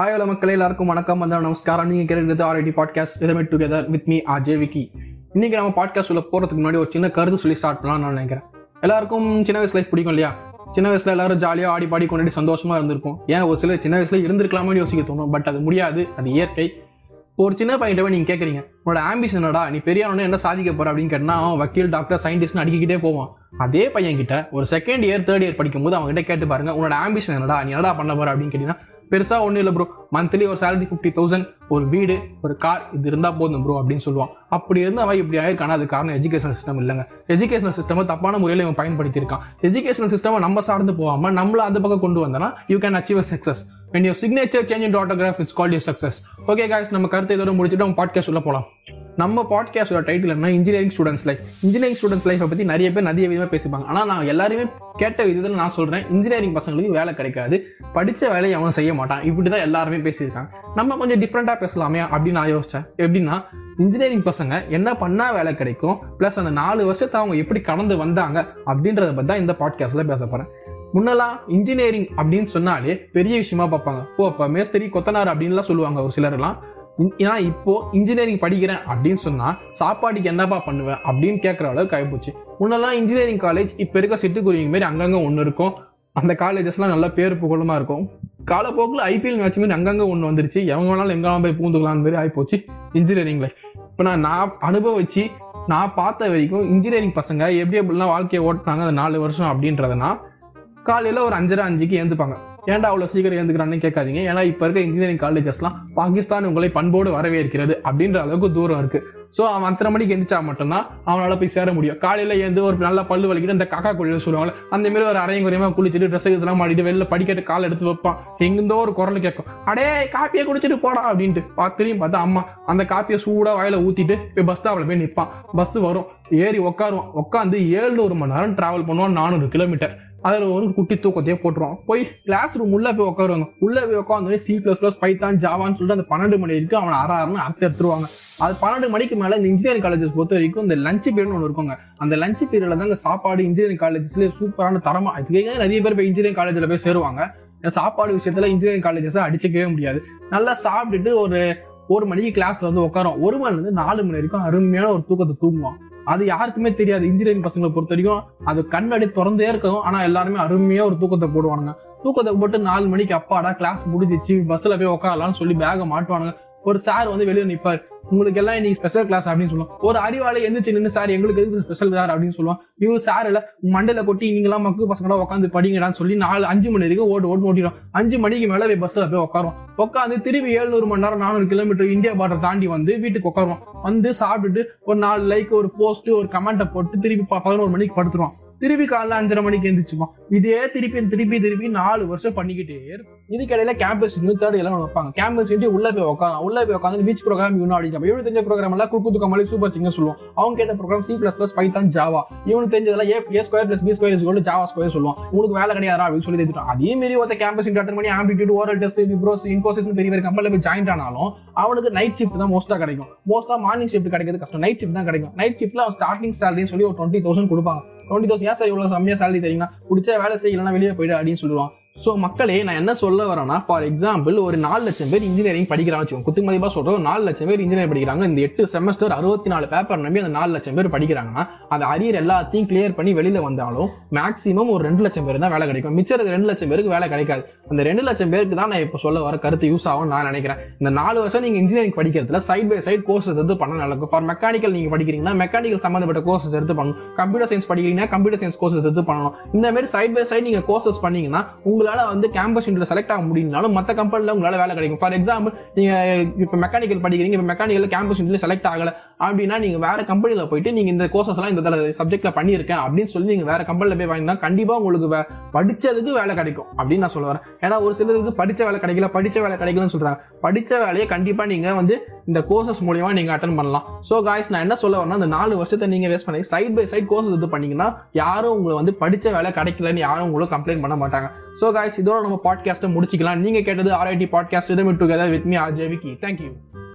ஆயோல மக்கள் எல்லாருக்கும் வணக்கம் வந்து நமஸ்காரம். நீங்க கேட்கறது RID podcast இதமே together with me Ajay Vicky. இன்னைக்கு நம்ம பாட்காஸ்ட் உள்ள போறதுக்கு முன்னாடி ஒரு சின்ன கருத்து சொல்லி ஸ்டார்ட் பண்ணலாம்னு நான் நினைக்கிறேன். எல்லாருக்கும் சின்ன வயசு லைஃப் பிடிக்கும் இல்லையா? சின்ன வயசுல எல்லாரும் ஜாலியா ஆடி பாடி கொண்டாடி சந்தோஷமா இருந்திருக்கும் ஏன் ஒரு சிலர் சின்ன வயசுல இருந்திருக்கலாமே யோசிக்க தோணும். பட் அது முடியாது அது இயற்கை. ஒரு சின்ன பையன்கிட்ட நீங்க கேட்குறீங்க உன்னோட ஆம்பிஷன் என்னடா? நீ பெரியவனே என்ன சாதிக்க போற? அப்படின்னு கேட்டா அவன் வக்கீல் டாக்டர் சயின்டிஸ்ட்னு அடிக்கிட்டே போவான். அதே பையன் கிட்ட ஒரு செகண்ட் இயர் தேர்ட் இயர் படிக்கும்போது அவங்க கிட்ட கேட்டு பாருங்க உன்னோட ஆம்பிஷன் என்னடா? நீ என்னடா பண்ண போற? அப்படின்னு கேட்டீங்கன்னா பெருசாக ஒன்றும் இல்லை ப்ரோ மந்த்லி ஒரு சேலரி ஃபிஃப்டி தௌசண்ட் ஒரு வீடு ஒரு கார் இது இருந்தால் போதும் ப்ரோ அப்படின்னு சொல்லுவான். அப்படி இருந்து அவன் இப்படி ஆயிருக்கானா. அது காரணம் எஜுகேஷன் சிஸ்டம் இல்லைங்க. எஜுகேஷனல் சிஸ்டம் தப்பான முறையில் இவன் பயன்படுத்தியிருக்கான். எஜுகேஷனல் சிஸ்டம் நம்ம சார்ந்து போகாம நம்மள அந்த பக்கம் கொண்டு வந்தனா you can achieve success when your signature change in autograph it's call your success okay guys நம்ம கருத்தை இதோட முடிச்சுட்டு அவன் பாட்காஸ்ட் உள்ள போகலாம் நம்ம பாட்காஸ்டோட டைட்டில் என்ன engineering students life engineering students லைஃப்பை பற்றி நிறைய பேர் நிறைய விதமாக பேசிப்பாங்க. ஆனால் நான் எல்லாருமே கேட்ட விதத்தில் நான் சொல்கிறேன் இன்ஜினியரிங் பசங்களுக்கு வேலை கிடைக்காது. படித்த வேலையை அவன் செய்ய மாட்டான். இப்படி தான் எல்லாருமே பேசியிருக்காங்க. நம்ம கொஞ்சம் டிஃப்ரெண்ட்டாக பேசலாமே அப்படின்னு நான் யோசித்தேன் எப்படின்னா இன்ஜினியரிங் பசங்க என்ன பண்ணால் வேலை கிடைக்கும்? ப்ளஸ் அந்த நாலு வருஷத்தை அவங்க எப்படி கடந்து வந்தாங்க? அப்படின்றத பற்றி தான் இந்த பாட்காஸ்ட்டில் பேச போகிறேன் முன்னெல்லாம் இன்ஜினியரிங் அப்படின்னு சொன்னாலே பெரிய விஷயமா பார்ப்பாங்க. ஓ அப்போ மேஸ்திரி கொத்தனார் அப்படின்லாம் சொல்லுவாங்க ஒரு சிலர்லாம் ஏன்னா இப்போ இன்ஜினியரிங் படிக்கிறேன் அப்படின்னு சொன்னா சாப்பாட்டுக்கு என்னப்பா பண்ணுவேன் அப்படின்னு கேட்குற அளவுக்கு ஆகிப்போச்சு முன்னெல்லாம் இன்ஜினியரிங் காலேஜ் இப்போ இருக்க சிட்டுக்குருவிங்க மாரி அங்கங்கே ஒன்று இருக்கும். அந்த காலேஜஸ்லாம் நல்ல பேர் புகழமாக இருக்கும். காலப்போக்கில் ஐபிஎல் மேட்ச் மாரி அங்கங்கே ஒன்று வந்துருச்சு. எவங்க வேணாலும் எங்கெல்லாம் போய் பூந்துக்கலாம் மாதிரி ஆகிப்போச்சு இன்ஜினியரிங்கில் இப்போ நான் நான் அனுபவிச்சு நான் பார்த்த வரைக்கும் இன்ஜினியரிங் பசங்க எப்படி எப்படிலாம் வாழ்க்கையை ஓட்டினாங்க அந்த நாலு வருஷம் அப்படின்றதுனா காலையில் ஒரு அஞ்சரை அஞ்சுக்கு எழுந்துப்பாங்க ஏன்டா அவ்வளோ சீக்கிரம் எழுந்துக்கிறான்னு கேட்காதீங்க. ஏன்னா இப்போ இருக்க இன்ஜினியரிங் காலேஜஸ்லாம் பாகிஸ்தான் உங்களை பண்போடு வரவேற்கிறது அப்படின்ற அளவுக்கு தூரம் இருக்குது ஸோ அவன் அத்தனை மணிக்கு எந்திரிச்சா மட்டும்தான் அவனால் போய் சேர முடியும். காலையில் எழுந்து ஒரு நல்ல பல்லு வலிக்கிட்டு இந்த காக்கா குழியில் சொல்லுவாங்க அந்த மாதிரி ஒரு அரையும் குறையமாக குளிச்சுட்டு ட்ரெஸ் எல்லாம் மாட்டிட்டு வெளில படிக்கட்டு கால் எடுத்து வைப்பான். எங்கேருந்தோ ஒரு குரல் கேட்கும். அடே காப்பியை குடிச்சிட்டு போடா அப்படின்ட்டு பார்த்துலையும் பார்த்தா அம்மா அந்த காப்பியை சூடாக வாயில் ஊற்றிட்டு போய் பஸ் ஸ்டாப்பில் போய் நிற்பான் பஸ் வரும். ஏறி உட்காருவான் உட்காந்து ஏழு ஒரு மணி நேரம் ட்ராவல் பண்ணுவான். நானூறு கிலோமீட்டர் அதில் ஒரு குட்டி தூக்கத்தையே போட்டுருவோம் போய் கிளாஸ் ரூம் உள்ளே போய் உட்காருவாங்க உள்ளே போய் உட்காந்து சி ப்ளஸ் ப்ளஸ் பைத்தான் ஜாவான்னு சொல்லிட்டு அந்த பன்னெண்டு மணி வரைக்கும் அவனை அரை அரைன்னு எடுத்துருவாங்க. அது பன்னெண்டு மணிக்கு மேலே இந்த இன்ஜினியரிங் காலேஜஸ் பொறுத்த வரைக்கும் இந்த லஞ்ச் பீரியட்னு ஒன்று இருக்குங்க. அந்த லஞ்ச் பீரியடில் தான் இந்த சாப்பாடு இன்ஜினியரிங் காலேஜஸ்லேயே சூப்பரான தரமாக இதுக்கே நிறைய பேர் போய் இன்ஜினியரிங் காலேஜில் போய் சேருவாங்க. சாப்பாடு விஷயத்தில் இன்ஜினியரிங் காலேஜஸை அடிச்சிக்கவே முடியாது. நல்லா சாப்பிட்டுட்டு ஒரு ஒரு மணிக்கு கிளாஸ்ல வந்து உட்காரோம் ஒரு மணிலேருந்து நாலு மணி வரைக்கும் அருமையான ஒரு தூக்கத்தை தூங்குவான். அது யாருக்குமே தெரியாது. இன்ஜினியரிங் பசங்களை பொறுத்த வரைக்கும் அது கண்ணடி திறந்தே இருக்கும். ஆனா எல்லாருமே அருமையா ஒரு தூக்கத்தை போடுவானுங்க. தூக்கத்தை போட்டு நாலு மணிக்கு அப்பாடா கிளாஸ் முடிஞ்சிச்சு பஸ்ல போய் உட்காரலாம்னு சொல்லி பேகை மாட்டுவானுங்க. ஒரு சார் வந்து வெளியே நிற்பார் உங்களுக்கு எல்லாம் இன்னைக்கு ஸ்பெஷல் கிளாஸ் அப்படின்னு சொல்லுவோம் ஒரு அறிவாளை எந்திரிச்சு நின்று சார் எங்களுக்கு எதுக்கு ஸ்பெஷல் சார் அப்படின்னு சொல்லுவான். இவங்க சார் இல்ல மண்டல கொட்டி நீங்களாம் மக்கு பசங்களா உட்காந்து படிங்கடான்னு சொல்லி நாலு அஞ்சு மணி வரைக்கும் ஓட்டு ஓட்டு ஓட்டிடும் அஞ்சு மணிக்கு மேல போய் பஸ்ல போய் உட்காரும் உட்காந்து திரும்பி ஏழுநூறு மணி நேரம் நானூறு கிலோமீட்டர் இந்தியா பார்டர் தாண்டி வந்து வீட்டுக்கு உட்காருவோம் வந்து சாப்பிட்டுட்டு ஒரு நாலு லைக் ஒரு போஸ்ட் ஒரு கமெண்ட்டை போட்டு திருப்பி பதினோரு மணிக்கு படுத்துருவான். திருப்பி காலைல அஞ்சரை மணிக்கு எந்திரிச்சுப்பான். இதே திருப்பி திருப்பி திருப்பி நாலு வருஷம் பண்ணிக்கிட்டே இருக்கும் இதுக்கடையில கேம்பஸ் தேர்ட் எல்லாம் வைப்பாங்க. கேம்பஸ் உள்ள போய் உட்காந்து உள்ள போய் உட்காந்து பீச் ப்ரோக்ராம் இவனும் அடிக்கலாம் இவனு தெரிஞ்ச ப்ரோக்ராம் எல்லாம் குக்கு கமலி சூப்பர் சிங்கர் சொல்லுவோம் அவங்க கேட்ட program C plus plus Python Java இவனுக்கு தெரிஞ்சதெல்லாம் A A square plus B square is Java square சொல்லுவான். உனக்கு வேலை கிடையாது அப்படின்னு சொல்லி தெரிஞ்சுட்டோம் அதே மாரி ஒருத்த கேம்பஸ் அட்டன் பண்ணி aptitude oral test Wipros Infosys பெரிய பெரிய கம்பெனியில் போய் ஜாயின் ஆனாலும் அவனுக்கு நைட் ஷிஃப்ட் தான் மோஸ்ட்டாக கிடைக்கும். மோஸ்ட்டாக மார்னிங் ஷிஃப்ட் கிடைக்கிறது கஷ்டம். நைட் ஷிஃப்ட் தான் கிடைக்கும். நைட் ஷிஃப்ட்ல அவன் ஸ்டார்டிங் சேலரின்னு சொல்லி ஒரு டுவெண்ட்டி தௌசண்ட் கொடுப்பாங்க. டுவெண்ட்டி தௌசண்ட் ஏன் சார் இவ்வளோ கம்மியாக சேலரி தெரியுங்கன்னா பிடிச்ச வேலை செய்யலாம் வெளியே போயிடு அப்படின்னு சொல்லுவான். ஸோ மக்களே நான் என்ன சொல்ல வரேன்னா ஃபார் எக்ஸாம்பிள் ஒரு நாலு லட்சம் பேர் இன்ஜினியரிங் படிக்கிறான்னு வச்சுக்கோங்க. குத்து மதிப்பாக சொல்கிறோம் நாலு லட்சம் பேர் இன்ஜினியரிங் படிக்கிறாங்க. இந்த எட்டு செமஸ்டர் அறுபத்தி நாலு பேப்பர் நம்பி அந்த நாலு லட்சம் பேர் படிக்கிறாங்கன்னா அந்த அரியர் எல்லாத்தையும் கிளியர் பண்ணி வெளியில வந்தாலும் மேக்ஸிமம் ஒரு ரெண்டு லட்சம் பேர் தான் வேலை கிடைக்கும். மிச்சம் ரெண்டு லட்சம் பேருக்கு வேலை கிடைக்காது. அந்த ரெண்டு லட்சம் பேருக்கு தான் நான் இப்போ சொல்ல வர கருத்து யூஸ் ஆகும் நான் நினைக்கிறேன். இந்த நாலு வருஷம் நீங்க இன்ஜினியரிங் படிக்கிறதுல சைட் பை சைட் கோர்சஸ் எடுத்து பண்ண நடக்கும் ஃபார் மெக்கானிக்கல் நீங்கள் படிக்கிறீங்கன்னா மெக்கானிக்கல் சம்மந்தப்பட்ட கோர்சஸ் எடுத்து பண்ணணும். கம்ப்யூட்டர் சயின்ஸ் படிக்கிறீங்கன்னா கம்ப்யூட்டர் சயின்ஸ் கோர்சஸ் எடுத்து பண்ணணும். இந்த மாதிரி சைட் பை சைட் நீங்கள் கோர்சஸ் பண்ணீங்கன்னா உங்களால் வந்து கேம்பஸ் இன்டர்வியூ செலக்ட் ஆக முடியும்னாலும் மற்ற கம்பெனியில் உங்களால வேலை கிடைக்கும். ஃபார் எக்ஸாம்பிள் நீங்க இப்போ மெக்கானிக்கல் படிக்கிறீங்க இப்போ மெக்கானிக்கல் கேம்பஸ் இன்டர்வியூ செலக்ட் ஆகலை. அப்படின்னா நீங்கள் வேறு கம்பெனியில் போயிட்டு நீங்கள் இந்த கோர்சஸ்லாம் இந்த இந்த சப்ஜெக்ட்டில் பண்ணியிருக்கேன் அப்படின்னு சொல்லி நீங்கள் வேறு கம்பெனியில் போய் வாங்கினா கண்டிப்பாக உங்களுக்கு வே- படித்ததுக்கு வேலை கிடைக்கும் அப்படின்னு நான் சொல்ல வரேன். ஏன்னா ஒரு சிலருக்கு படித்த வேலை கிடைக்கல படித்த வேலை கிடைக்கலன்னு சொல்கிறாங்க படித்த வேலையை கண்டிப்பாக நீங்கள் வந்து இந்த கோர்சஸ் மூலியமா நீங்கள் அட்டன் பண்ணலாம். ஸோ காய்ஸ் நான் என்ன சொல்ல வரேன்னா இந்த நாலு வருஷத்தை நீங்கள் வேஸ்ட் பண்ணி சைட் பை சைட் கோர்சஸ் இது பண்ணிங்கன்னா யாரும் உங்களை வந்து படித்த வேலை கிடைக்கலன்னு யாரும் உங்களை கம்ப்ளைண்ட் பண்ண மாட்டாங்க. ஸோ காய்ஸ் இதோட நம்ம பாட்காஸ்ட்டை முடிச்சிக்கலாம். நீங்கள் கேட்டது ஆர்ஐடி பாட்காஸ்ட் இதமிட் டுகெதர் வித் மீ ஆர் ஜெவிக்கி தேங்க்யூ